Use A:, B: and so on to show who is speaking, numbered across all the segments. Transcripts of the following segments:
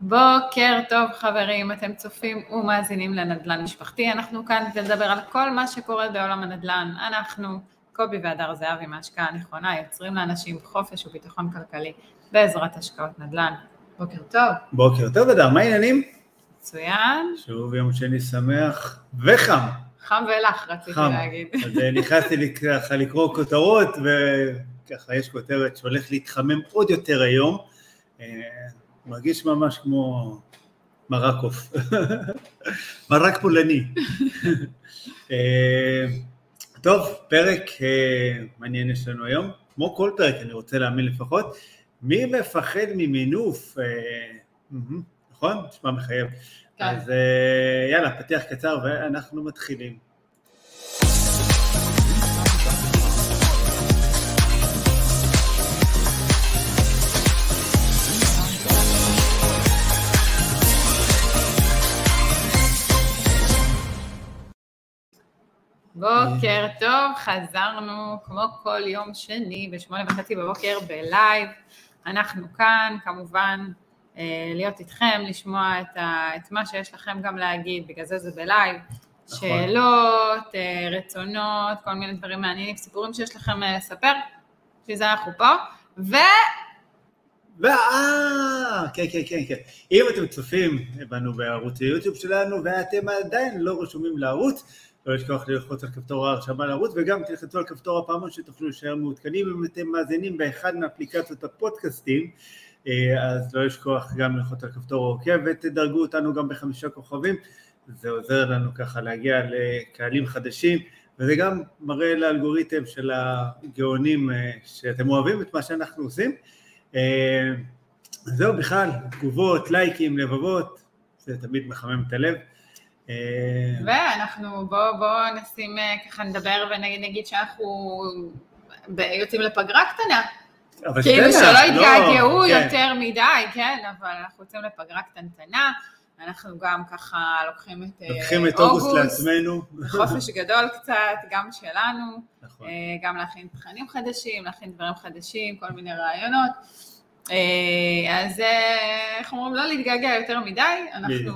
A: בוקר טוב חברים, אתם צופים ומאזינים לנדל"ן משפחתי, אנחנו כאן כדי לדבר על כל מה שקורה בעולם הנדל"ן, אנחנו, קובי והדר זהבי מהשקעה הנכונה, יוצרים לאנשים חופש וביטחון כלכלי בעזרת השקעות נדל"ן. בוקר טוב.
B: בוקר טוב, אדר, מה העניינים?
A: מצוין.
B: שוב יום שני שמח וחם.
A: חם ולח רציתי
B: חם.
A: להגיד.
B: אז אה, נכנסתי ככה לקרוא כותרות, וככה יש כותרת שהולך להתחמם עוד יותר היום. מרגיש ממש כמו מרק עוף. מרק פולני. אה, טוב, פרק אה, מעניין יש לנו היום. כמו כל פרק, אני רוצה להאמין לפחות. מי מפחד ממינוף? אה, נכון? נשמע מחייב.
A: כן.
B: אז יאללה, פתיח קצר ואנחנו מתחילים.
A: בוקר טוב, חזרנו כמו כל יום שני בשמונה וחצי בבוקר בלייב. אנחנו כאן, כמובן, אה, להיות איתכם, לשמוע את, ה, את מה שיש לכם גם להגיד, בגלל זה זה בלייב.
B: נכון.
A: שאלות, אה, רצונות, כל מיני דברים מעניינים, סיפורים שיש לכם אה, לספר, בשביל זה אנחנו פה. ו...
B: ואה, כן, כן, כן, כן. אם אתם צופים בנו בערוץ היוטיוב שלנו ואתם עדיין לא רשומים לערוץ, לא לשכוח ללחוץ על כפתור ההרשמה לערוץ וגם תלחצו על כפתור הפעמון שתוכלו להישאר מעודכנים. אם אתם מאזינים באחד מאפליקציות הפודקאסטים אה, אז לא לשכוח גם ללחוץ על כפתור העוקב ותדרגו אותנו גם בחמישה כוכבים. זה עוזר לנו ככה להגיע לקהלים חדשים וזה גם מראה לאלגוריתם של הגאונים אה, שאתם אוהבים את מה שאנחנו עושים. אה, זהו בכלל, תגובות, לייקים, לבבות, זה תמיד מחמם את הלב. אה,
A: ואנחנו, בואו בוא נשים, אה, ככה נדבר ונגיד שאנחנו יוצאים לפגרה קטנה. כאילו שלא
B: לא,
A: יתגעגעו
B: כן.
A: יותר מדי, כן, אבל אנחנו יוצאים לפגרה קטנטנה. אנחנו גם ככה לוקחים את אה,
B: לוקחים את אוגוסט לעצמנו.
A: חופש גדול קצת, גם שלנו,
B: נכון.
A: גם להכין תכנים חדשים, להכין דברים חדשים, כל מיני רעיונות. אה, אז אה, איך אומרים, לא להתגעגע יותר מדי, אנחנו,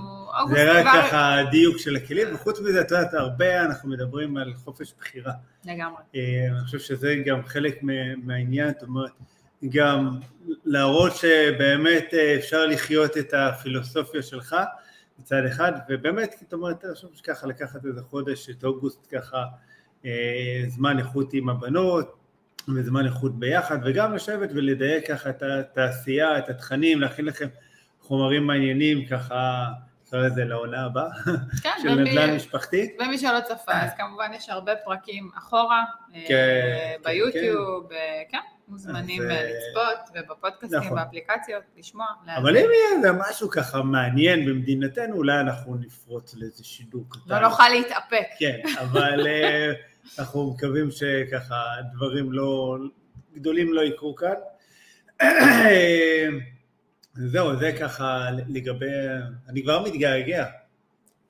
B: זה רק
A: כבר...
B: ככה דיוק של הכלים, וחוץ מזה, את יודעת, הרבה אנחנו מדברים על חופש בחירה.
A: לגמרי.
B: אה, אני חושב שזה גם חלק מה- מהעניין, זאת אומרת, גם להראות שבאמת אפשר לחיות את הפילוסופיה שלך מצד אחד, ובאמת, זאת אומרת, אני חושב שככה לקחת איזה חודש, את אוגוסט ככה, זמן איכות עם הבנות, וזמן איכות ביחד, וגם לשבת ולדייק ככה את התעשייה, את התכנים, להכין לכם חומרים מעניינים ככה, נקרא לזה לעונה הבאה,
A: כן,
B: של
A: ומי-
B: נדל"ן משפחתי.
A: ומי שלא צפה, אז כמובן יש הרבה פרקים אחורה, אה,
B: כן,
A: ביוטיוב, אה, כן, מוזמנים
B: אז,
A: אה, לצפות, ובפודקאסטים,
B: נכון.
A: באפליקציות, לשמוע.
B: אבל אם יהיה איזה משהו ככה מעניין במדינתנו, אולי אנחנו נפרוץ לאיזה שידור קטן.
A: לא נוכל להתאפק.
B: כן, אבל אנחנו מקווים שככה דברים לא, גדולים לא יקרו כאן. זהו, זה ככה לגבי, אני כבר מתגעגע.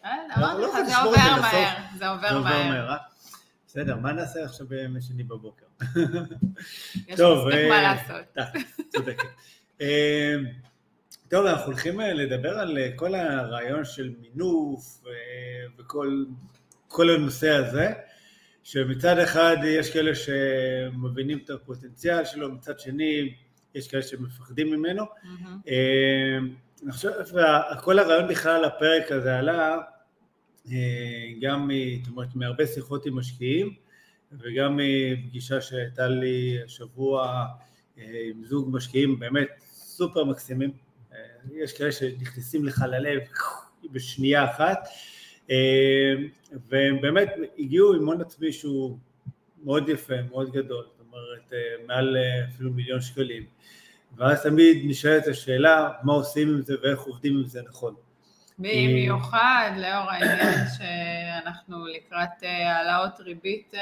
A: כן,
B: לא
A: אמרתי לך,
B: יכול
A: זה עובר. מהר, זה עובר מהר.
B: אה? בסדר, מה נעשה עכשיו בימי שני בבוקר?
A: יש
B: טוב,
A: מספיק
B: אה,
A: מה לעשות.
B: צודקת. אה, טוב, אנחנו הולכים אה, לדבר על כל הרעיון של מינוף וכל כל הנושא הזה, שמצד אחד יש כאלה שמבינים את הפוטנציאל שלו, מצד שני יש כאלה שמפחדים ממנו. אה, אני חושב, כל הרעיון בכלל על הפרק הזה עלה אה, גם זאת אומרת, מהרבה שיחות עם משקיעים וגם מפגישה שהייתה לי השבוע אה, עם זוג משקיעים באמת סופר מקסימים. אה, יש כאלה שנכנסים לך ללב בשנייה אחת, והם באמת הגיעו עם הון עצמי שהוא מאוד יפה, מאוד גדול, זאת אומרת אה, מעל אה, אפילו מיליון שקלים. ואז תמיד נשאלת השאלה מה עושים עם זה ואיך עובדים עם זה נכון.
A: במיוחד לאור העניין שאנחנו לקראת אה, העלאות ריבית אה,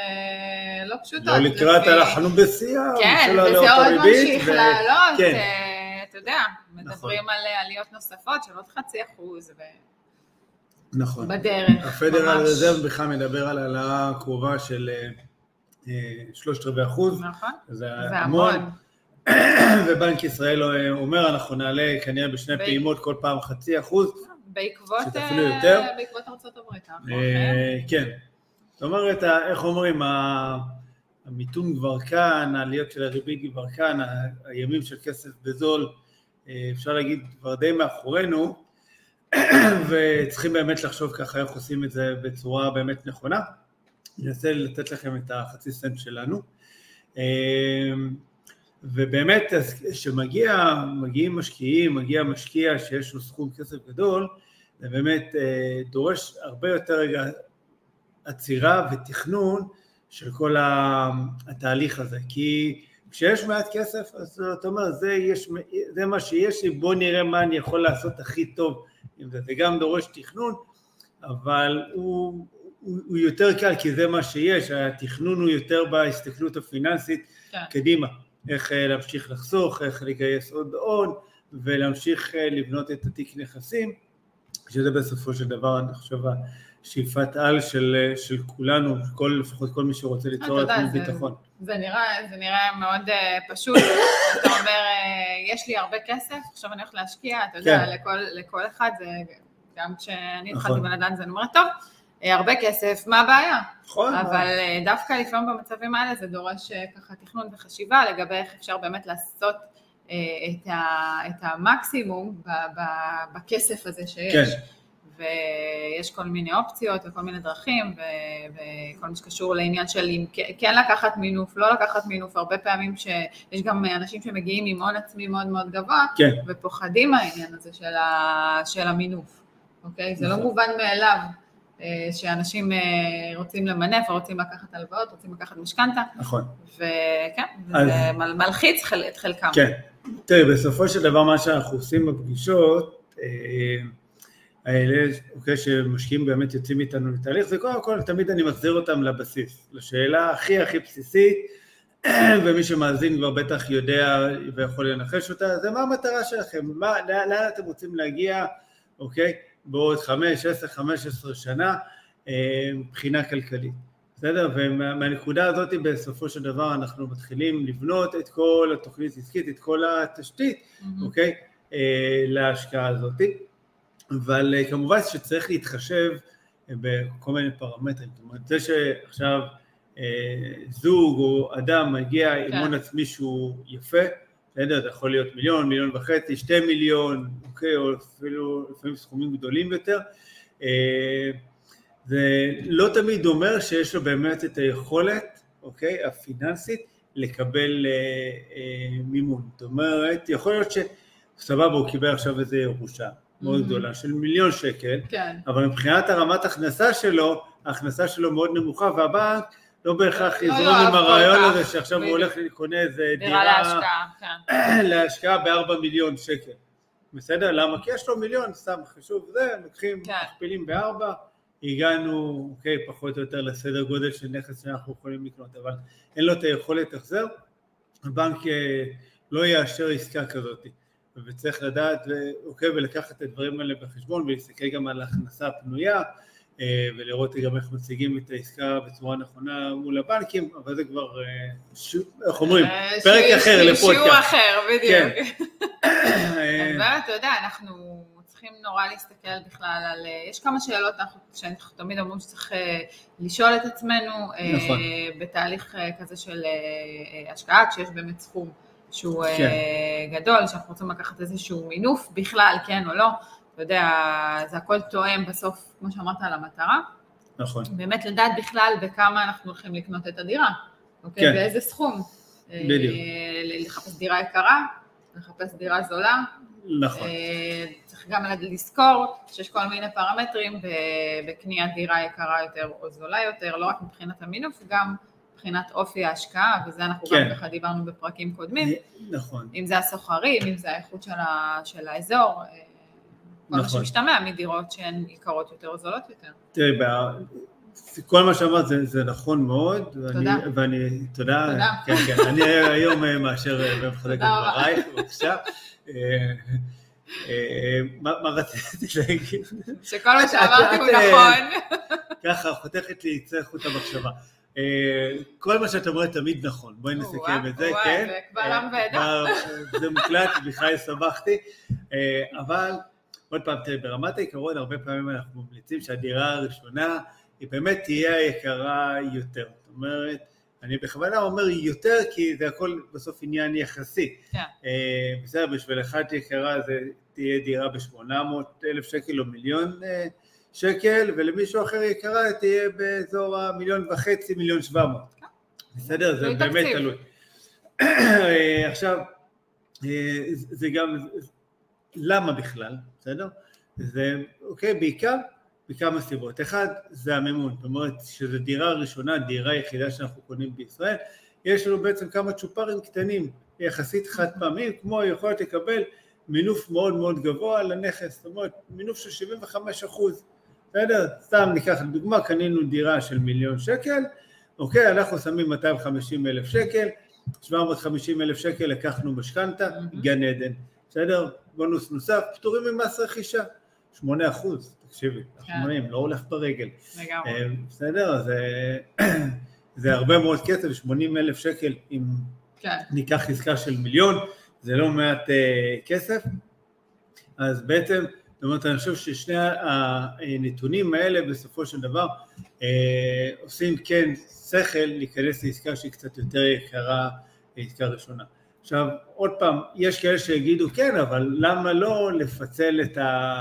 A: לא פשוטות.
B: לא לקראת,
A: לפי-
B: אנחנו בשיאה
A: כן,
B: של
A: וזה
B: העלאות
A: עוד
B: הריבית,
A: ממשיך
B: ו-
A: לעלות,
B: כן.
A: אה, אתה יודע,
B: נכון.
A: מדברים על אה, עליות נוספות של עוד חצי אחוז,
B: נכון.
A: בדרך,
B: הפדרל. רזרב בכלל מדבר על העלאה קרובה של אה, אה, שלושת רבעי אחוז,
A: נכון,
B: זה המון. ובנק ישראל אומר, אנחנו נעלה כנראה בשני
A: ב-
B: פעימות כל פעם חצי אחוז,
A: בעקבות,
B: שזה
A: אה,
B: אפילו יותר.
A: בעקבות ארצות הברית,
B: אה, כן. זאת אומרת, איך אומרים, המיתון כבר כאן, העליות של הריבית כבר כאן, הימים של כסף בזול, אה, אפשר להגיד, כבר די מאחורינו, וצריכים באמת לחשוב ככה איך עושים את זה בצורה באמת נכונה. אני אנסה לתת לכם את החצי סנט שלנו. אה, ובאמת, כשמגיע, מגיעים משקיעים, מגיע משקיע שיש לו סכום כסף גדול, זה באמת אה, דורש הרבה יותר רגע עצירה ותכנון של כל התהליך הזה, כי כשיש מעט כסף, אז אתה אומר, זה, יש, זה מה שיש לי, בוא נראה מה אני יכול לעשות הכי טוב עם זה. זה גם דורש תכנון, אבל הוא, הוא, הוא יותר קל, כי זה מה שיש, התכנון הוא יותר בהסתכלות הפיננסית
A: כן.
B: קדימה, איך אה, להמשיך לחסוך, איך לגייס עוד הון, ולהמשיך אה, לבנות את התיק נכסים, שזה בסופו של דבר, אני חושב, השאיפת על של, של כולנו, כל, לפחות כל מי שרוצה ליצור לעצמו
A: זה-
B: ביטחון.
A: זה נראה, זה נראה מאוד אה, פשוט, אתה אומר, אה, יש לי הרבה כסף, עכשיו אני הולך להשקיע, אתה יודע,
B: כן.
A: לכל, לכל אחד, זה, גם כשאני
B: נכון.
A: התחלתי בנדל"ן זה נומר טוב, אה, הרבה כסף, מה הבעיה?
B: נכון,
A: אבל אה, דווקא לפעמים במצבים האלה זה דורש ככה תכנון וחשיבה לגבי איך אפשר באמת לעשות אה, את, ה, את המקסימום ב, ב, בכסף הזה שיש.
B: כן.
A: ויש כל מיני אופציות וכל מיני דרכים ו- וכל מה שקשור לעניין של אם כן- לקחת מינוף, לא לקחת מינוף, הרבה פעמים שיש גם אנשים שמגיעים עם הון עצמי מאוד מאוד גבוה
B: כן,
A: ופוחדים מהעניין הזה של, ה, של המינוף, אוקיי? זה לא
B: נכון.
A: מובן מאליו אה, שאנשים אה, רוצים למנף, רוצים לקחת הלוואות, רוצים לקחת משכנתה,
B: נכון.
A: וכן,
B: אז-
A: זה מל- מלחיץ חל- את חלקם.
B: כן. תראי, בסופו של דבר מה שאנחנו עושים בפגישות אה, האלה, אוקיי, שמשקיעים באמת יוצאים איתנו לתהליך, זה קודם כל תמיד אני מחזיר אותם לבסיס, לשאלה הכי הכי בסיסית, ומי שמאזין כבר בטח יודע ויכול לנחש אותה, זה מה המטרה שלכם, מה, לאן, אתם רוצים להגיע, אוקיי, בעוד חמש, עשר, חמש עשרה שנה, אה, מבחינה כלכלית. בסדר? ומהנקודה הזאת בסופו של דבר אנחנו מתחילים לבנות את כל התוכנית העסקית, את כל התשתית,
A: מהמם.
B: אוקיי? אה, להשקעה הזאת. אבל אה, כמובן שצריך להתחשב אה, בכל מיני פרמטרים. זאת אומרת, זה שעכשיו אה, זוג או אדם מגיע עם
A: כן.
B: הון עצמי שהוא יפה, בסדר? זה יכול להיות מיליון, מיליון וחצי, שתי מיליון, אוקיי? או אפילו לפעמים סכומים גדולים יותר. זה לא תמיד אומר שיש לו באמת את היכולת, אוקיי, הפיננסית, לקבל אה, אה, מימון. זאת אומרת, יכול להיות שסבבה, הוא קיבל עכשיו איזו ירושה מאוד
A: Mhm.
B: גדולה של מיליון שקל,
A: כן,
B: אבל מבחינת הרמת הכנסה שלו, ההכנסה שלו מאוד נמוכה, והבנק לא בהכרח
A: לא
B: יזרום עם הרעיון הזה שעכשיו הוא. הולך לקונה איזה
A: דירה להשקעה, כן.
B: להשקעה בארבע מיליון שקל. בסדר? למה? כי יש לו מיליון, סתם חישוב זה, לוקחים,
A: כן.
B: מכפילים בארבע, הגענו, אוקיי, פחות או יותר לסדר גודל של נכס שאנחנו יכולים לקנות, אבל אין לו את היכולת החזר, הבנק אה, לא יאשר עסקה כזאת. וצריך לדעת, אוקיי, ולקחת את הדברים האלה בחשבון ולהסתכל גם על ההכנסה הפנויה אה, ולראות גם איך מציגים את העסקה בצורה נכונה מול הבנקים, אבל זה כבר, אה, איך אומרים,
A: אה,
B: פרק
A: שיעור-
B: אחר
A: שיעור
B: לפודקאסט.
A: אחר, בדיוק. אז באמת, אתה יודע, אנחנו צריכים נורא להסתכל בכלל על... יש כמה שאלות אנחנו- שאנחנו תמיד אומרים שצריך לשאול את עצמנו
B: נכון.
A: בתהליך כזה של השקעה, כשיש באמת סכום שהוא אה,
B: כן.
A: גדול, שאנחנו רוצים לקחת איזשהו מינוף בכלל, כן או לא. אתה יודע, זה הכל תואם בסוף, כמו שאמרת, על המטרה.
B: נכון,
A: באמת לדעת בכלל בכמה אנחנו הולכים לקנות את הדירה, אוקיי?
B: כן.
A: באיזה סכום.
B: בדיוק.
A: אה, לחפש דירה יקרה, לחפש דירה זולה.
B: נכון,
A: אה, צריך גם לזכור שיש כל מיני פרמטרים בקניית דירה יקרה יותר או זולה יותר, לא רק מבחינת המינוף, גם מבחינת אופי ההשקעה, וזה אנחנו
B: כן.
A: גם ככה דיברנו בפרקים קודמים,
B: נכון,
A: אם זה הסוחרים, אם זה האיכות של, ה, של האזור, אה, כל מה
B: נכון.
A: שמשתמע מדירות שהן יקרות יותר או זולות יותר.
B: תראי, כל מה שאמרת זה, זה נכון מאוד, ואני,
A: תודה.
B: ואני, תודה,
A: תודה.
B: כן, כן, אני היום אה, מאשר אה, ומחזק את. דברייך, בבקשה. מה מה רציתי להגיד?
A: שכל מה שאמרתי הוא נכון.
B: ככה, חותכת לי צא חוט המחשבה. אה, כל מה שאת אומרת תמיד נכון, בואי נסכם את זה, כן?
A: זה קבל עם ועדה.
B: כבר, אה, זה מוקלט, בכלל שמחתי, אה, אבל עוד פעם, תראי, ברמת העיקרון הרבה פעמים אנחנו ממליצים שהדירה הראשונה היא באמת תהיה היקרה יותר. זאת אומרת, אני בכוונה אומר יותר כי זה הכל בסוף עניין יחסי.
A: כן.
B: אה, בסדר, בשביל אחת יקרה זה תהיה דירה ב-800 אלף שקל או מיליון אה, שקל, ולמישהו אחר יקרה תהיה באזור המיליון וחצי, מיליון שבע מאות. בסדר? זה באמת. תלוי. אה, עכשיו, אה, זה גם, למה בכלל, בסדר? זה, אוקיי, בעיקר מכמה סיבות. אחד, זה המימון, זאת אומרת שזו דירה ראשונה, דירה יחידה שאנחנו קונים בישראל, יש לנו בעצם כמה צ'ופרים קטנים, יחסית חד פעמים, כמו היכולת לקבל מינוף מאוד מאוד גבוה לנכס, זאת אומרת מינוף של 75 אחוז, בסדר? סתם ניקח לדוגמה, קנינו דירה של מיליון שקל, אוקיי, אנחנו שמים 250 אלף שקל, 750 אלף שקל לקחנו משכנתה. גן עדן, בסדר? בונוס נוסף, פטורים ממס רכישה, 8 אחוז, תקשיבי, אנחנו
A: כן.
B: אומרים, לא הולך ברגל.
A: לגמרי.
B: אה, בסדר, אז אה, זה הרבה מאוד כסף, 80 אלף שקל אם
A: כן.
B: ניקח עסקה של מיליון, זה לא מעט אה, כסף, אז בעצם, זאת אומרת, אני חושב ששני הנתונים האלה בסופו של דבר אה, עושים כן שכל להיכנס לעסקה שהיא קצת יותר יקרה, עסקה ראשונה. עכשיו, עוד פעם, יש כאלה שיגידו כן, אבל למה לא לפצל את, ה,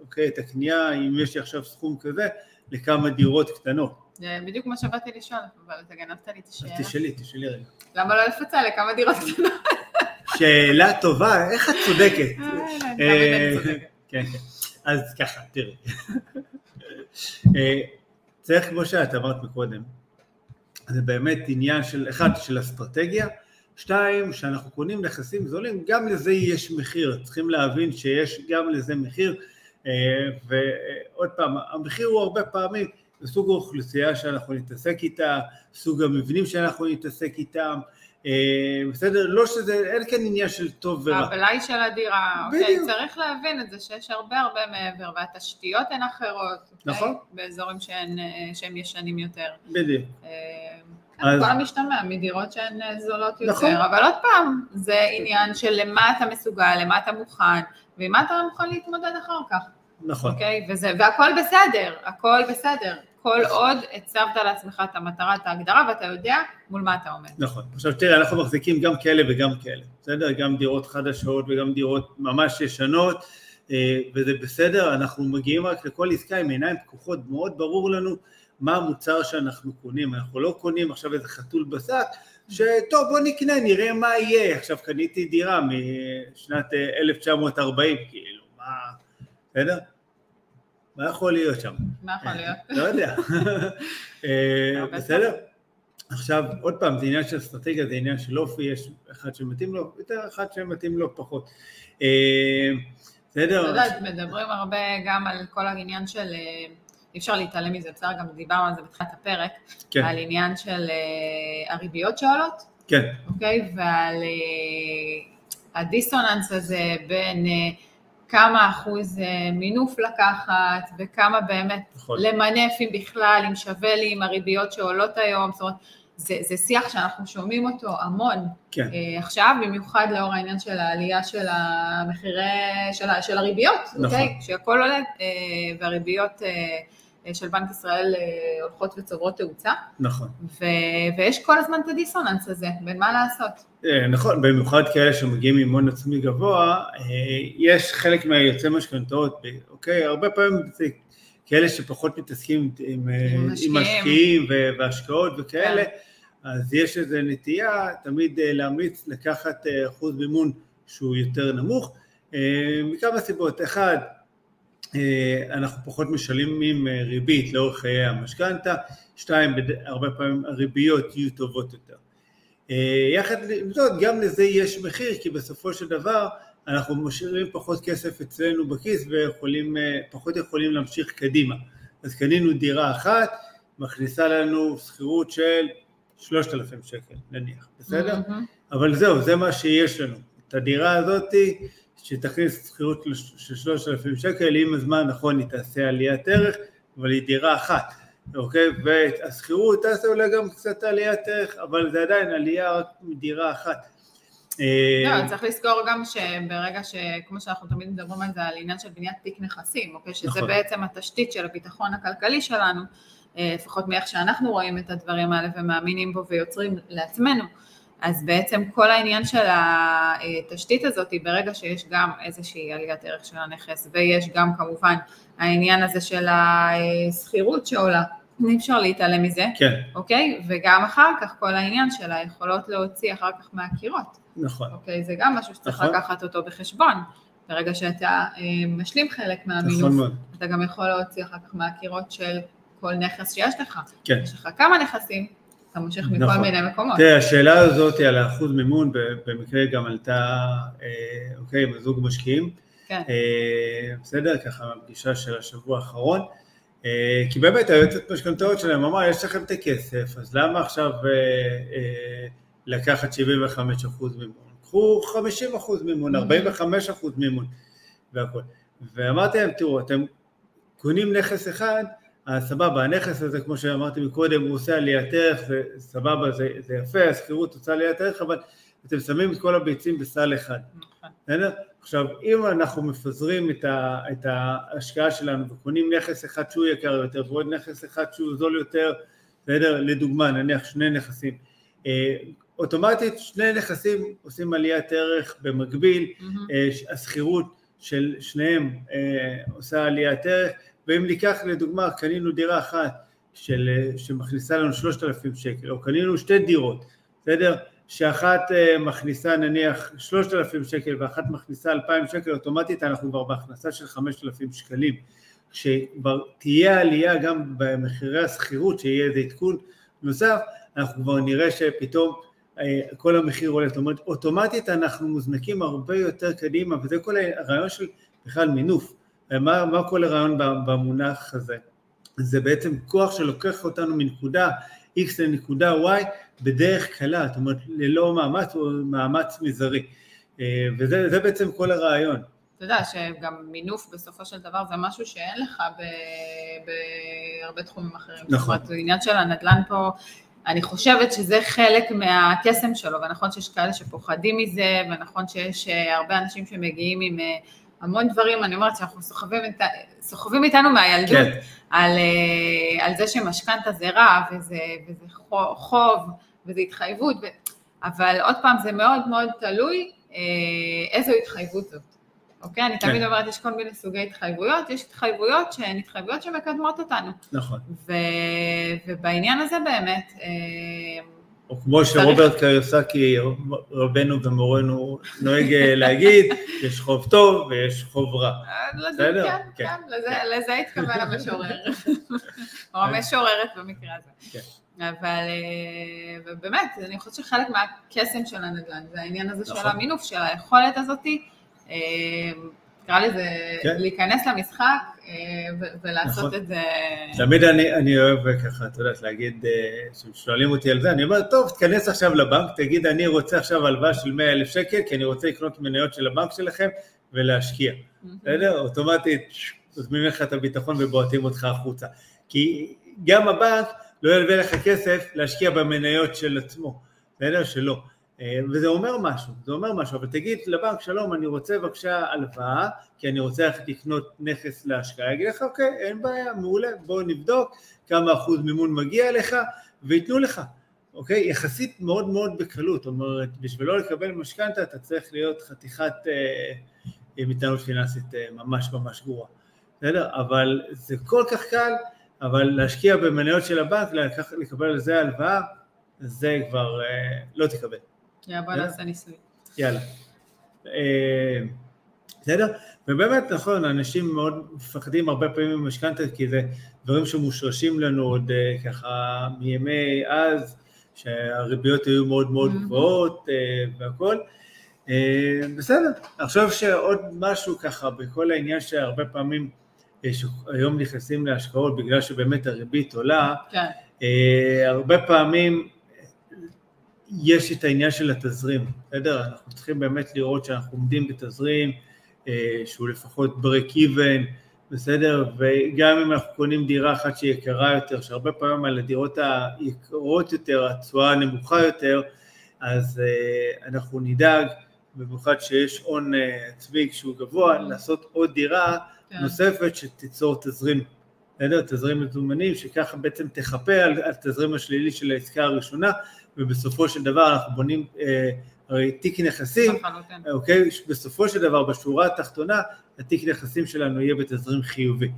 B: אוקיי, את הקנייה, אם יש לי עכשיו סכום כזה, לכמה דירות קטנות.
A: זה בדיוק מה שבאתי לשאול, אבל אתה גנבת לי את
B: אז
A: השאלה.
B: תשאלי, תשאלי רגע.
A: למה לא לפצל לכמה דירות קטנות?
B: שאלה טובה, איך את צודקת? כן, כן. אז ככה, תראי. אה, צריך, כמו שאת אמרת מקודם, זה באמת עניין של, אחד, של אסטרטגיה, שתיים, שאנחנו קונים נכסים זולים, גם לזה יש מחיר, צריכים להבין שיש גם לזה מחיר, אה, ועוד פעם, המחיר הוא הרבה פעמים בסוג האוכלוסייה שאנחנו נתעסק איתה, סוג המבנים שאנחנו נתעסק איתם, בסדר? לא שזה, אין כאן עניין של טוב ורע.
A: הבלאי של הדירה, אוקיי,
B: בדיוק.
A: צריך להבין את זה שיש הרבה הרבה מעבר, והתשתיות הן אחרות, אוקיי?
B: נכון.
A: באזורים אה, שהם ישנים יותר.
B: בדיוק.
A: אה,
B: אז-
A: כל המשתמע מדירות שהן אה, זולות יותר,
B: נכון.
A: אבל עוד פעם, זה עניין של למה אתה מסוגל, למה אתה מוכן, ועם מה אתה מוכן להתמודד אחר כך,
B: נכון.
A: אוקיי? וזה, והכל בסדר, הכל בסדר. כל עוד הצבת לעצמך את המטרה, את ההגדרה, ואתה יודע מול מה אתה עומד.
B: נכון. עכשיו תראה, אנחנו מחזיקים גם כאלה וגם כאלה, בסדר? גם דירות חדשות וגם דירות ממש ישנות, אה, וזה בסדר, אנחנו מגיעים רק לכל עסקה עם עיניים פקוחות, מאוד ברור לנו מה המוצר שאנחנו קונים, אנחנו לא קונים עכשיו איזה חתול בשק, שטוב בוא נקנה, נראה מה יהיה, עכשיו קניתי דירה משנת אה, 1940, כאילו, מה, בסדר? מה יכול להיות שם?
A: מה יכול להיות?
B: לא יודע. אה,
A: הרבה
B: בסדר? עכשיו, עוד פעם, זה עניין של אסטרטגיה, זה עניין של אופי, יש אחד שמתאים לו יותר, אחד שמתאים לו פחות. אה, בסדר?
A: אתה יודע, מדברים הרבה גם על כל העניין של, אה, אי אפשר להתעלם מזה, בסדר, גם דיברנו על זה בתחילת הפרק,
B: כן,
A: על עניין של הריביות שעולות,
B: כן,
A: אוקיי? ועל הדיסוננס הזה בין כמה אחוז אה, מינוף לקחת וכמה באמת
B: נכון.
A: למנף אם בכלל, אם שווה לי עם הריביות שעולות היום, זאת אומרת, זה, זה שיח שאנחנו שומעים אותו המון
B: כן,
A: אה, עכשיו, במיוחד לאור העניין של העלייה של המחירי, של, של הריביות,
B: נכון.
A: אוקיי? שהכל עולה, אה, והריביות של בנק ישראל אה, הולכות וצוברות תאוצה,
B: נכון.
A: ו, ויש כל הזמן את הדיסוננס הזה, בין מה לעשות.
B: אה, נכון, במיוחד כאלה שמגיעים עם הון עצמי גבוה, אה, יש חלק מהיוצאי משכנתאות, אוקיי, הרבה פעמים זה כאלה שפחות מתעסקים עם, אה, עם
A: משקיעים.
B: משקיעים ו- והשקעות וכאלה, אז יש איזו נטייה תמיד אה, להמליץ לקחת אה, אחוז מימון שהוא יותר נמוך, אה, מכמה סיבות, אחד, אה, אנחנו פחות משלמים אה, ריבית לאורך חיי המשכנתה, שתיים, הרבה פעמים הריביות יהיו טובות יותר. אה, יחד עם זאת, גם לזה יש מחיר, כי בסופו של דבר אנחנו משאירים פחות כסף אצלנו בכיס ויכולים, אה, פחות יכולים להמשיך קדימה. אז קנינו דירה אחת, מכניסה לנו שכירות של 3,000 שקל נניח, בסדר?
A: מהמם.
B: אבל זהו, זה מה שיש לנו. את הדירה הזאתי, שתכניס שכירות של 3,000 שקל, עם הזמן נכון היא תעשה עליית ערך, אבל היא דירה אחת. אוקיי? והשכירות תעשה אולי גם קצת עליית ערך, אבל זה עדיין עלייה רק מדירה אחת.
A: לא, צריך לזכור גם שברגע ש... כמו שאנחנו תמיד מדברים על זה, על עניין של בניית תיק נכסים, אוקיי? שזה
B: נכון.
A: בעצם התשתית של הביטחון הכלכלי שלנו, אה, לפחות מאיך שאנחנו רואים את הדברים האלה ומאמינים בו ויוצרים לעצמנו. אז בעצם כל העניין של התשתית הזאת, ברגע שיש גם איזושהי עליית ערך של הנכס, ויש גם כמובן העניין הזה של השכירות שעולה, אי אפשר להתעלם מזה,
B: כן,
A: אוקיי? וגם אחר כך כל העניין של היכולות להוציא אחר כך מהקירות,
B: נכון.
A: אוקיי? זה גם משהו שצריך
B: נכון.
A: לקחת אותו בחשבון. ברגע שאתה אה, משלים חלק
B: נכון
A: מהמינוף,
B: מאוד.
A: אתה גם יכול להוציא אחר כך מהקירות של כל נכס שיש לך.
B: כן.
A: יש לך כמה נכסים, אתה מושך מכל
B: נכון.
A: מיני מקומות.
B: תראה, השאלה הזאת על האחוז מימון במקרה גם עלתה, אה, אוקיי, עם הזוג משקיעים,
A: כן.
B: אה, בסדר, ככה בפגישה של השבוע האחרון, אה, כי באמת היועצת משכנתאות שלהם אמרה, יש לכם את הכסף, אז למה עכשיו אה, אה, לקחת 75% מימון? קחו 50% מימון, 45% מימון והכל. ואמרתי להם, תראו, אתם קונים נכס אחד, אז סבבה, הנכס הזה, כמו שאמרתי מקודם, הוא עושה עליית ערך, זה סבבה, זה, זה יפה, השכירות עושה עליית ערך, אבל אתם שמים את כל הביצים בסל אחד.
A: נכון.
B: בסדר? עכשיו, אם אנחנו מפזרים את, ה, את ההשקעה שלנו וקונים נכס אחד שהוא יקר יותר ועוד נכס אחד שהוא זול יותר, בסדר? לדוגמה, נניח שני נכסים, אה, אוטומטית שני נכסים עושים עליית ערך במקביל,
A: מהמם.
B: אה, השכירות של שניהם אה, עושה עליית ערך, ואם ניקח לדוגמה, קנינו דירה אחת של, שמכניסה לנו 3,000 שקל, או קנינו שתי דירות, בסדר? שאחת אה, מכניסה נניח 3,000 שקל ואחת מכניסה 2,000 שקל, אוטומטית אנחנו כבר בהכנסה של 5,000 שקלים. כשכבר תהיה עלייה גם במחירי השכירות, שיהיה איזה עדכון נוסף, אנחנו כבר נראה שפתאום אה, כל המחיר עולה, זאת אומרת אוטומטית אנחנו מוזנקים הרבה יותר קדימה וזה כל הרעיון של בכלל מינוף, מה, מה כל הרעיון במונח הזה? זה בעצם כוח שלוקח אותנו מנקודה X לנקודה Y בדרך קלה, זאת אומרת ללא מאמץ או מאמץ מזערי אה, וזה זה בעצם כל הרעיון.
A: אתה יודע שגם מינוף בסופו של דבר זה משהו שאין לך ב- בהרבה תחומים אחרים.
B: נכון.
A: זאת אומרת, העניין של הנדל"ן פה, אני חושבת שזה חלק מהקסם שלו, ונכון שיש כאלה שפוחדים מזה, ונכון שיש אה, הרבה אנשים שמגיעים עם אה, המון דברים, אני אומרת שאנחנו סוחבים, את, סוחבים איתנו מהילדות,
B: כן.
A: על, אה, על זה שמשכנתה זה רע, וזה, וזה חו- חוב, וזה התחייבות, ו... אבל עוד פעם, זה מאוד מאוד תלוי אה, איזו התחייבות זאת. אוקיי? אני
B: כן.
A: תמיד אומרת, יש כל מיני סוגי התחייבויות, יש התחייבויות שהן התחייבויות שמקדמות אותנו.
B: נכון.
A: ו... ובעניין הזה באמת, אה,
B: או כמו שרוברט קיוסקי, רבנו ומורנו, נוהג אה, להגיד, יש חוב טוב ויש חוב רע.
A: לזה,
B: בסדר?
A: כן,
B: כן.
A: כן, לזה, התכוון המשורר, או המשוררת במקרה הזה.
B: כן.
A: אבל אה, ובאמת, אני חושבת שחלק מהקסם של הנדל"ן זה העניין הזה של
B: נכון.
A: המינוף, של היכולת הזאתי, אה, נקרא לזה,
B: כן.
A: להיכנס למשחק אה, ולעשות
B: נכון.
A: את זה.
B: תמיד אני, אני אוהב ככה, את יודעת, להגיד, אה, כששואלים אותי על זה, אני אומר, טוב, תיכנס עכשיו לבנק, תגיד, אני רוצה עכשיו הלוואה של 100 אלף שקל, כי אני רוצה לקנות מניות של הבנק שלכם ולהשקיע. בסדר? אוטומטית, נותנים לך את הביטחון ובועטים אותך החוצה. כי גם הבנק לא ילווה לך כסף להשקיע במניות של עצמו, בסדר? שלא. אה, וזה אומר משהו, זה אומר משהו, אבל תגיד לבנק, שלום, אני רוצה בבקשה הלוואה, כי אני רוצה ללכת לקנות נכס להשקעה, יגיד לך, אוקיי, אין בעיה, מעולה, בואו נבדוק כמה אחוז מימון מגיע לך, וייתנו לך, אוקיי? יחסית מאוד מאוד בקלות, זאת אומרת, בשביל לא לקבל משכנתה אתה צריך להיות חתיכת אה, עם התנהלות פיננסית אה, ממש ממש גרועה, בסדר? אבל זה כל כך קל, אבל להשקיע במניות של הבנק, לקבל על זה הלוואה, זה כבר אה, לא תקבל.
A: יאללה, בוא
B: יאללה.
A: נעשה ניסוי.
B: יאללה. אה, בסדר? ובאמת נכון, אנשים מאוד מפחדים הרבה פעמים ממשכנתה, כי זה דברים שמושרשים לנו עוד אה, ככה מימי אז, שהריביות היו מאוד מאוד
A: Mhm.
B: גבוהות אה, והכל. אה, בסדר, חושב שעוד משהו ככה בכל העניין שהרבה פעמים שהיום נכנסים להשקעות בגלל שבאמת הריבית עולה,
A: כן,
B: הרבה פעמים יש את העניין של התזרים, בסדר? אנחנו צריכים באמת לראות שאנחנו עומדים בתזרים אה, שהוא לפחות break even בסדר? וגם אם אנחנו קונים דירה אחת שהיא יקרה יותר, שהרבה פעמים על הדירות היקרות יותר, התשואה הנמוכה יותר, אז uh, אנחנו נדאג, במיוחד שיש הון עצמי שהוא גבוה, לעשות עוד דירה כן. נוספת שתיצור תזרים, בסדר? תזרים מזומנים, שככה בעצם תחפה על התזרים השלילי של העסקה הראשונה, ובסופו של דבר אנחנו בונים uh, הרי תיק נכסים, אוקיי, בסופו של דבר בשורה התחתונה התיק נכסים שלנו יהיה בתזרים חיובי,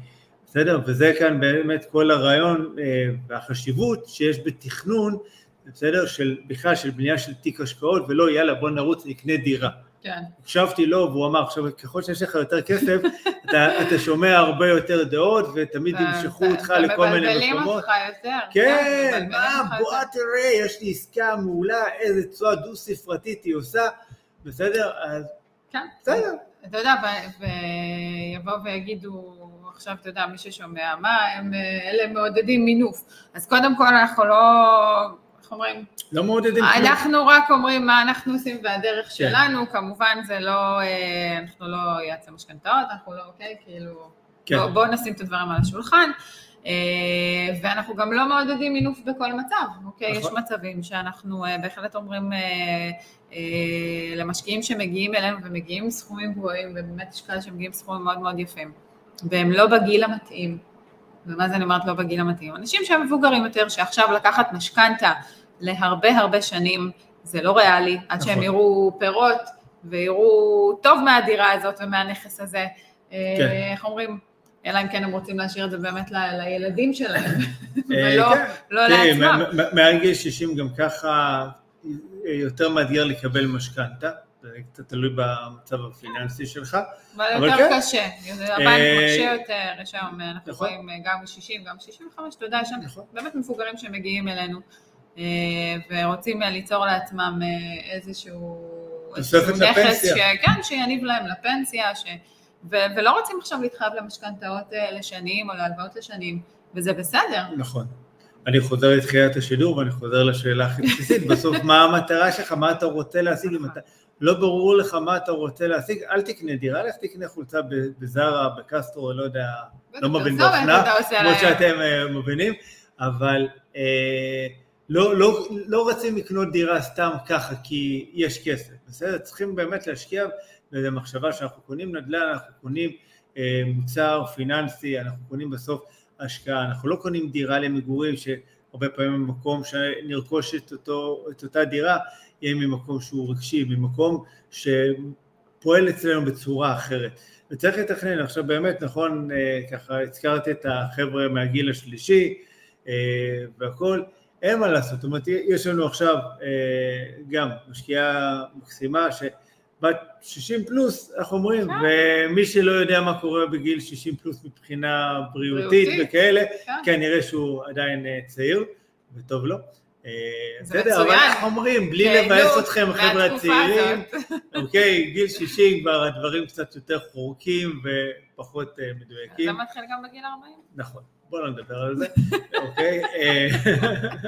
B: בסדר? וזה כאן באמת כל הרעיון אה, והחשיבות שיש בתכנון, בסדר? של בכלל של בנייה של תיק השקעות ולא יאללה בוא נרוץ נקנה דירה.
A: כן.
B: הקשבתי לו והוא אמר עכשיו ככל שיש לך יותר כסף אתה, אתה שומע הרבה יותר דעות ותמיד ימשכו אותך לכל מיני מקומות.
A: ומבלבלים אותך יותר.
B: כן, מה בוא תראה יש לי עסקה מעולה איזה תשואה דו ספרתית היא עושה בסדר? אז
A: כן. בסדר. אתה יודע, ויבואו ויגידו, עכשיו אתה יודע, מי ששומע, מה, הם, אלה מעודדים מינוף. אז קודם כל אנחנו לא, אומרים?
B: לא מעודדים
A: כלום. אנחנו רק אומרים מה אנחנו עושים והדרך כן. שלנו, כמובן זה לא, אה, אנחנו לא יועצי משכנתאות, אנחנו לא, אוקיי, כאילו, כן. בואו בוא נשים את הדברים על השולחן. אה, ואנחנו גם לא מעודדים מינוף בכל מצב, אוקיי? נכון. יש מצבים שאנחנו אה, בהחלט אומרים למשקיעים שמגיעים אלינו ומגיעים סכומים גבוהים, ובאמת יש כאלה שמגיעים סכומים מאוד מאוד יפים, והם לא בגיל המתאים. ומה זה אני אומרת לא בגיל המתאים? אנשים שהם מבוגרים יותר, שעכשיו לקחת משכנתה להרבה הרבה שנים, זה לא ריאלי, עד נכון. שהם יראו פירות ויראו טוב מהדירה הזאת ומהנכס הזה. אה, כן. איך אומרים? אלא אם כן הם רוצים להשאיר את זה באמת לילדים שלהם, אה, ולא כן. לא לעצמם.
B: מעל גיל 60 גם ככה יותר מאתגר לקבל משכנתה, זה קצת תלוי במצב הפיננסי שלך.
A: אבל יותר כן. קשה, הבנק אה, מקשה יותר, יש היום, אנחנו נכון. רואים אה, גם 60, גם 65, אתה יודע, יש שם נכון. באמת מבוגרים שמגיעים אלינו אה, ורוצים ליצור לעצמם איזשהו נכס, כן, שיניב להם לפנסיה, ש... ו- ולא רוצים עכשיו להתחייב למשכנתאות לשנים או להלוואות לשנים, וזה בסדר.
B: נכון. אני חוזר לתחילת השידור ואני חוזר לשאלה הכי בסיסית, בסוף מה המטרה שלך, מה אתה רוצה להשיג, אם אתה לא ברור לך מה אתה רוצה להשיג, אל תקנה דירה, לך תקנה חולצה בזארה, בקסטרו, לא יודע, לא מבין באופנה, כמו שאתם אה, מבינים, אבל אה, לא, לא, לא רצים לקנות דירה סתם ככה כי יש כסף, בסדר? צריכים באמת להשקיע וזו מחשבה שאנחנו קונים נדל"ן, אנחנו קונים אה, מוצר פיננסי, אנחנו קונים בסוף השקעה, אנחנו לא קונים דירה למגורים שהרבה פעמים במקום שנרכוש את, אותו, את אותה דירה יהיה ממקום שהוא רגשי, ממקום שפועל אצלנו בצורה אחרת. וצריך לתכנן, עכשיו באמת נכון, אה, ככה הזכרתי את החבר'ה מהגיל השלישי אה, והכל, אין מה לעשות, זאת אומרת יש לנו עכשיו אה, גם משקיעה מקסימה ש... בת 60 פלוס, איך אומרים, כן. ומי שלא יודע מה קורה בגיל 60 פלוס מבחינה בריאותית, בריאותית. וכאלה, כן. כנראה שהוא עדיין אה, צעיר, וטוב לו.
A: אה, בסדר, אבל
B: איך אומרים, בלי כן, לבאס אתכם, חבר'ה הצעירים, אוקיי, גיל 60 כבר הדברים קצת יותר חורקים ופחות מדויקים.
A: אתה מתחיל גם בגיל 40.
B: נכון, בוא לא נדבר על זה, אוקיי.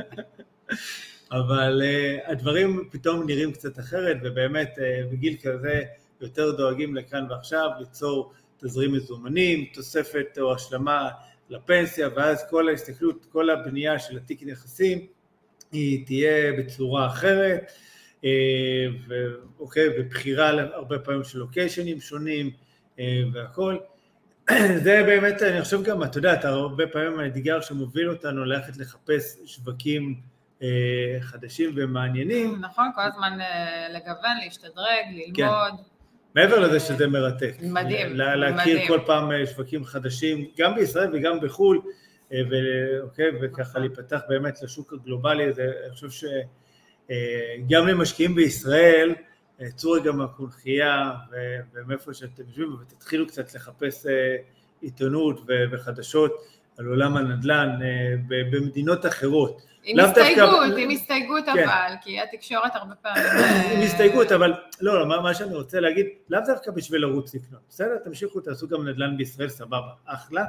B: אבל uh, הדברים פתאום נראים קצת אחרת, ובאמת uh, בגיל כזה יותר דואגים לכאן ועכשיו ליצור תזרים מזומנים, תוספת או השלמה לפנסיה, ואז כל ההסתכלות, כל הבנייה של התיק נכסים היא תהיה בצורה אחרת, uh, ואוקיי, ובחירה הרבה פעמים של לוקיישנים שונים uh, והכל. זה באמת, אני חושב גם, אתה יודע, אתה הרבה פעמים האתגר שמוביל אותנו ללכת לחפש שווקים אה, חדשים ומעניינים.
A: נכון, כל הזמן אה, לגוון, להשתדרג, ללמוד. כן.
B: מעבר לזה שזה מרתק.
A: מדהים,
B: לה, להכיר מדהים. כל פעם אה, שווקים חדשים, גם בישראל וגם בחו"ל, ואוקיי, וככה להיפתח באמת לשוק הגלובלי הזה, אני חושב שגם למשקיעים בישראל, צאו רגע מהקונכייה ומאיפה שאתם יושבים ותתחילו קצת לחפש עיתונות וחדשות על עולם הנדל"ן במדינות אחרות.
A: עם הסתייגות, עם הסתייגות כן. אבל, כי התקשורת הרבה פעמים...
B: עם הסתייגות, אבל לא, לא, מה שאני רוצה להגיד, לאו דווקא בשביל לרוץ לקנות, בסדר? תמשיכו, תעשו גם נדל"ן בישראל, סבבה, אחלה,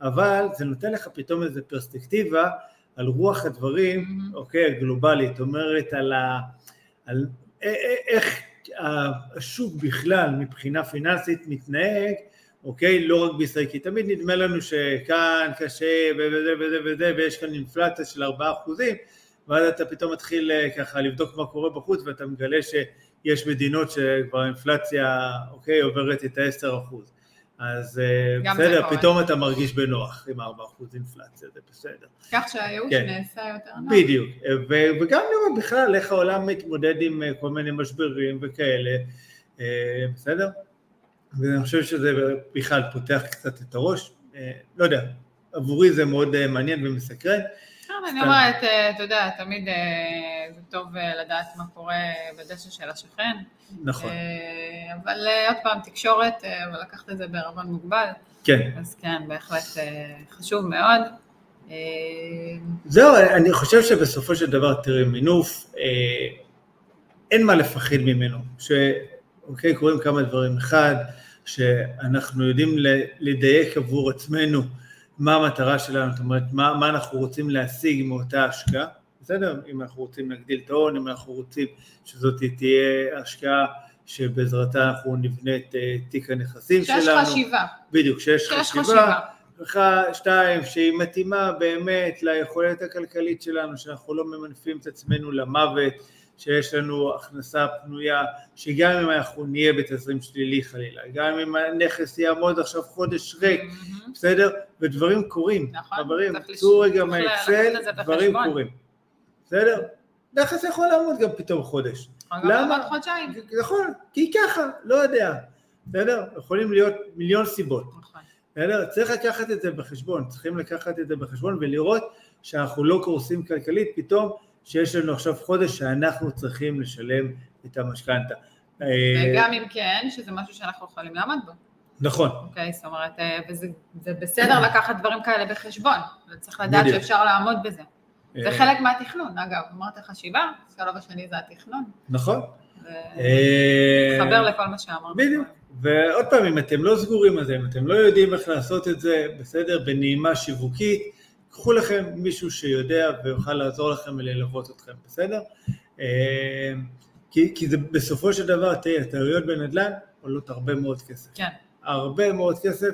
B: אבל זה נותן לך פתאום איזו פרספקטיבה על רוח הדברים, אוקיי, הגלובלית, אומרת על, ה, על איך השוק בכלל מבחינה פיננסית מתנהג, אוקיי? לא רק בישראל, כי תמיד נדמה לנו שכאן קשה וזה וזה וזה, ויש כאן אינפלציה של 4 אחוזים, ואז אתה פתאום מתחיל אה, ככה לבדוק מה קורה בחוץ, ואתה מגלה שיש מדינות שכבר האינפלציה, אוקיי, עוברת את ה-10 אחוז. אז אה, בסדר, פתאום אתה מרגיש בנוח עם 4% אינפלציה, זה בסדר.
A: כך שהייאוש כן. נעשה יותר נוח.
B: בדיוק, וגם לראות בכלל איך העולם מתמודד עם אה, כל מיני משברים וכאלה, בסדר? ואני חושב שזה בכלל פותח קצת את הראש, אה, לא יודע, עבורי זה מאוד אה, מעניין ומסקרן.
A: כן, אני אומרת, אה, אתה יודע, תמיד זה טוב לדעת מה קורה בדשא של השכן.
B: נכון.
A: אבל עוד פעם, תקשורת, ולקחת את זה בערבון מוגבל.
B: כן.
A: אז כן, בהחלט חשוב מאוד.
B: זהו, אני חושב שבסופו של דבר, תראי, מינוף, אין מה לפחד ממנו. שאוקיי, קורים כמה דברים. אחד, שאנחנו יודעים לדייק עבור עצמנו מה המטרה שלנו, זאת אומרת, מה, מה אנחנו רוצים להשיג מאותה השקעה, בסדר? אם אנחנו רוצים להגדיל את ההון, אם אנחנו רוצים שזאת תהיה השקעה שבעזרתה אנחנו נבנה את אה, תיק הנכסים
A: שיש
B: שלנו.
A: שיש חשיבה.
B: בדיוק, שיש חשיבה. חשיבה. שתיים, שהיא מתאימה באמת ליכולת הכלכלית שלנו, שאנחנו לא ממנפים את עצמנו למוות, שיש לנו הכנסה פנויה, שגם אם אנחנו נהיה בתזרים שלילי חלילה, גם אם הנכס יעמוד עכשיו חודש ריק, mm-hmm. בסדר? ודברים קורים,
A: נכון,
B: חברים, צאו רגע מהאקסל, דברים קורים, בסדר? נכס יכול לעמוד גם פתאום חודש.
A: למה? חודשיים.
B: נכון, כי ככה, לא יודע, בסדר? יכולים להיות מיליון סיבות. נכון. בסדר? צריך לקחת את זה בחשבון, צריכים לקחת את זה בחשבון ולראות שאנחנו לא קורסים כלכלית, פתאום שיש לנו עכשיו חודש שאנחנו צריכים לשלם את המשכנתה.
A: וגם אם כן, שזה משהו שאנחנו יכולים לעמוד בו.
B: נכון.
A: אוקיי, זאת אומרת, אה, וזה בסדר לקחת דברים כאלה בחשבון, וצריך לדעת שאפשר לעמוד בזה. זה אה. חלק מהתכנון, אגב, אמרת חשיבה, השלב השני זה התכנון.
B: נכון.
A: מתחבר לכל מה שאמרת.
B: בדיוק. ועוד פעם, אם אתם לא סגורים על זה, אם אתם לא יודעים איך לעשות את זה, בסדר, בנעימה שיווקית, קחו לכם מישהו שיודע ויוכל לעזור לכם וללוות אתכם, בסדר? אה, כי, כי זה בסופו של דבר, תראי, הטעויות בנדל"ן עולות הרבה מאוד כסף.
A: כן.
B: הרבה מאוד כסף,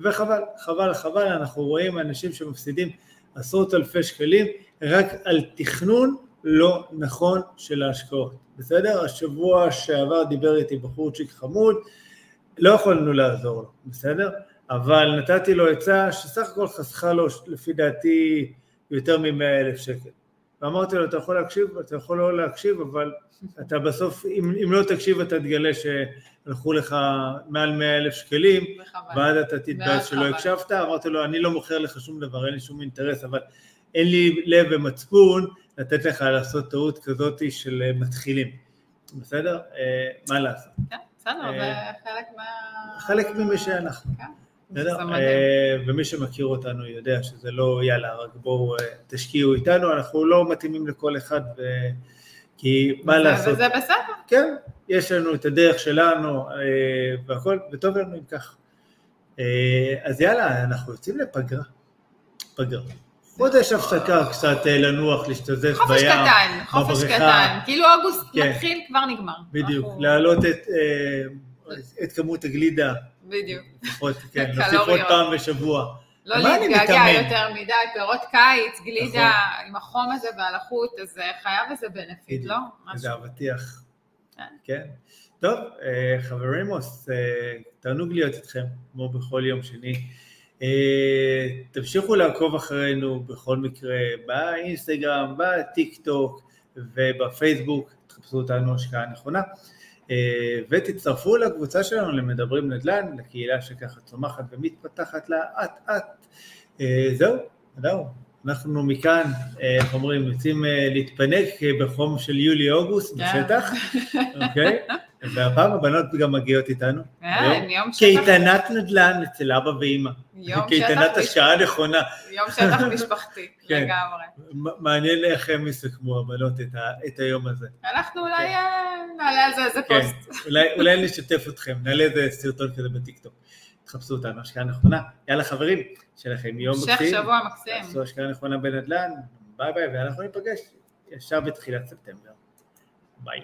B: וחבל, חבל, חבל, אנחנו רואים אנשים שמפסידים עשרות אלפי שקלים רק על תכנון לא נכון של ההשקעות, בסדר? השבוע שעבר דיבר איתי בחורצ'יק חמוד, לא יכולנו לעזור לו, בסדר? אבל נתתי לו עצה שסך הכל חסכה לו לפי דעתי יותר מ-100 אלף שקל. ואמרתי לו, אתה יכול להקשיב, אתה יכול לא להקשיב, אבל אתה בסוף, אם, אם לא תקשיב אתה תגלה שהלכו לך מעל 100 אלף שקלים, ואז אתה תתבאס שלא הקשבת, אמרתי לו, אני לא מוכר לך שום דבר, אין לי שום אינטרס, אבל אין לי לב ומצפון לתת לך לעשות טעות כזאת של מתחילים, בסדר? אה, מה לעשות?
A: כן, בסדר, זה אה, חלק מה...
B: חלק ממי שאנחנו. כן. בסדר? אה, ומי שמכיר אותנו יודע שזה לא יאללה, רק בואו אה, תשקיעו איתנו, אנחנו לא מתאימים לכל אחד, ו... כי מה
A: וזה,
B: לעשות?
A: וזה בסדר.
B: כן, יש לנו את הדרך שלנו אה, והכל, וטוב לנו אם כך. אז יאללה, אנחנו יוצאים לפגרה. פגרה. חודש הפסקה קצת לנוח, להשתזף בים,
A: חופש קטן, חופש קטן. כאילו אוגוסט כן. מתחיל, כבר נגמר.
B: בדיוק, להעלות את כמות הגלידה
A: בדיוק.
B: לפחות, כן, נוסיף עוד פעם בשבוע.
A: לא להתגעגע יותר מדי, פירות קיץ, גלידה, נכון. עם החום הזה והלחות, אז חייב איזה בנפיט, לא?
B: איזה אבטיח. כן. כן. טוב, אה, חברימוס, אה, תענוג להיות איתכם, כמו בכל יום שני. אה, תמשיכו לעקוב אחרינו בכל מקרה באינסטגרם, בטיק טוק ובפייסבוק, תחפשו אותנו השקעה נכונה. אה, ותצטרפו לקבוצה שלנו למדברים נדל"ן, לקהילה שככה צומחת ומתפתחת לאט אט. אה, זהו, זהו. אנחנו מכאן, אה, איך אומרים, יוצאים להתפנק בחום של יולי-אוגוסט כן. בשטח, אוקיי? והפעם הבנות גם מגיעות איתנו. שטח. קייטנת נדל"ן אצל אבא ואימא. קייטנת השקעה נכונה.
A: יום שטח משפחתי, כן. לגמרי.
B: מעניין איך הם יסכמו הבנות את היום הזה.
A: אנחנו אולי כן. אה, נעלה על זה איזה כן. פוסט.
B: אולי נשתף אתכם, נעלה איזה סרטון כזה בטיקטוק. תחפשו אותנו, השקעה נכונה. יאללה חברים, שיהיה לכם יום
A: מקסים. המשך שבוע מקסים.
B: תעשו השקעה נכונה בנדל"ן, ביי ביי, ואנחנו ניפגש ישר בתחילת ספטמבר. ביי.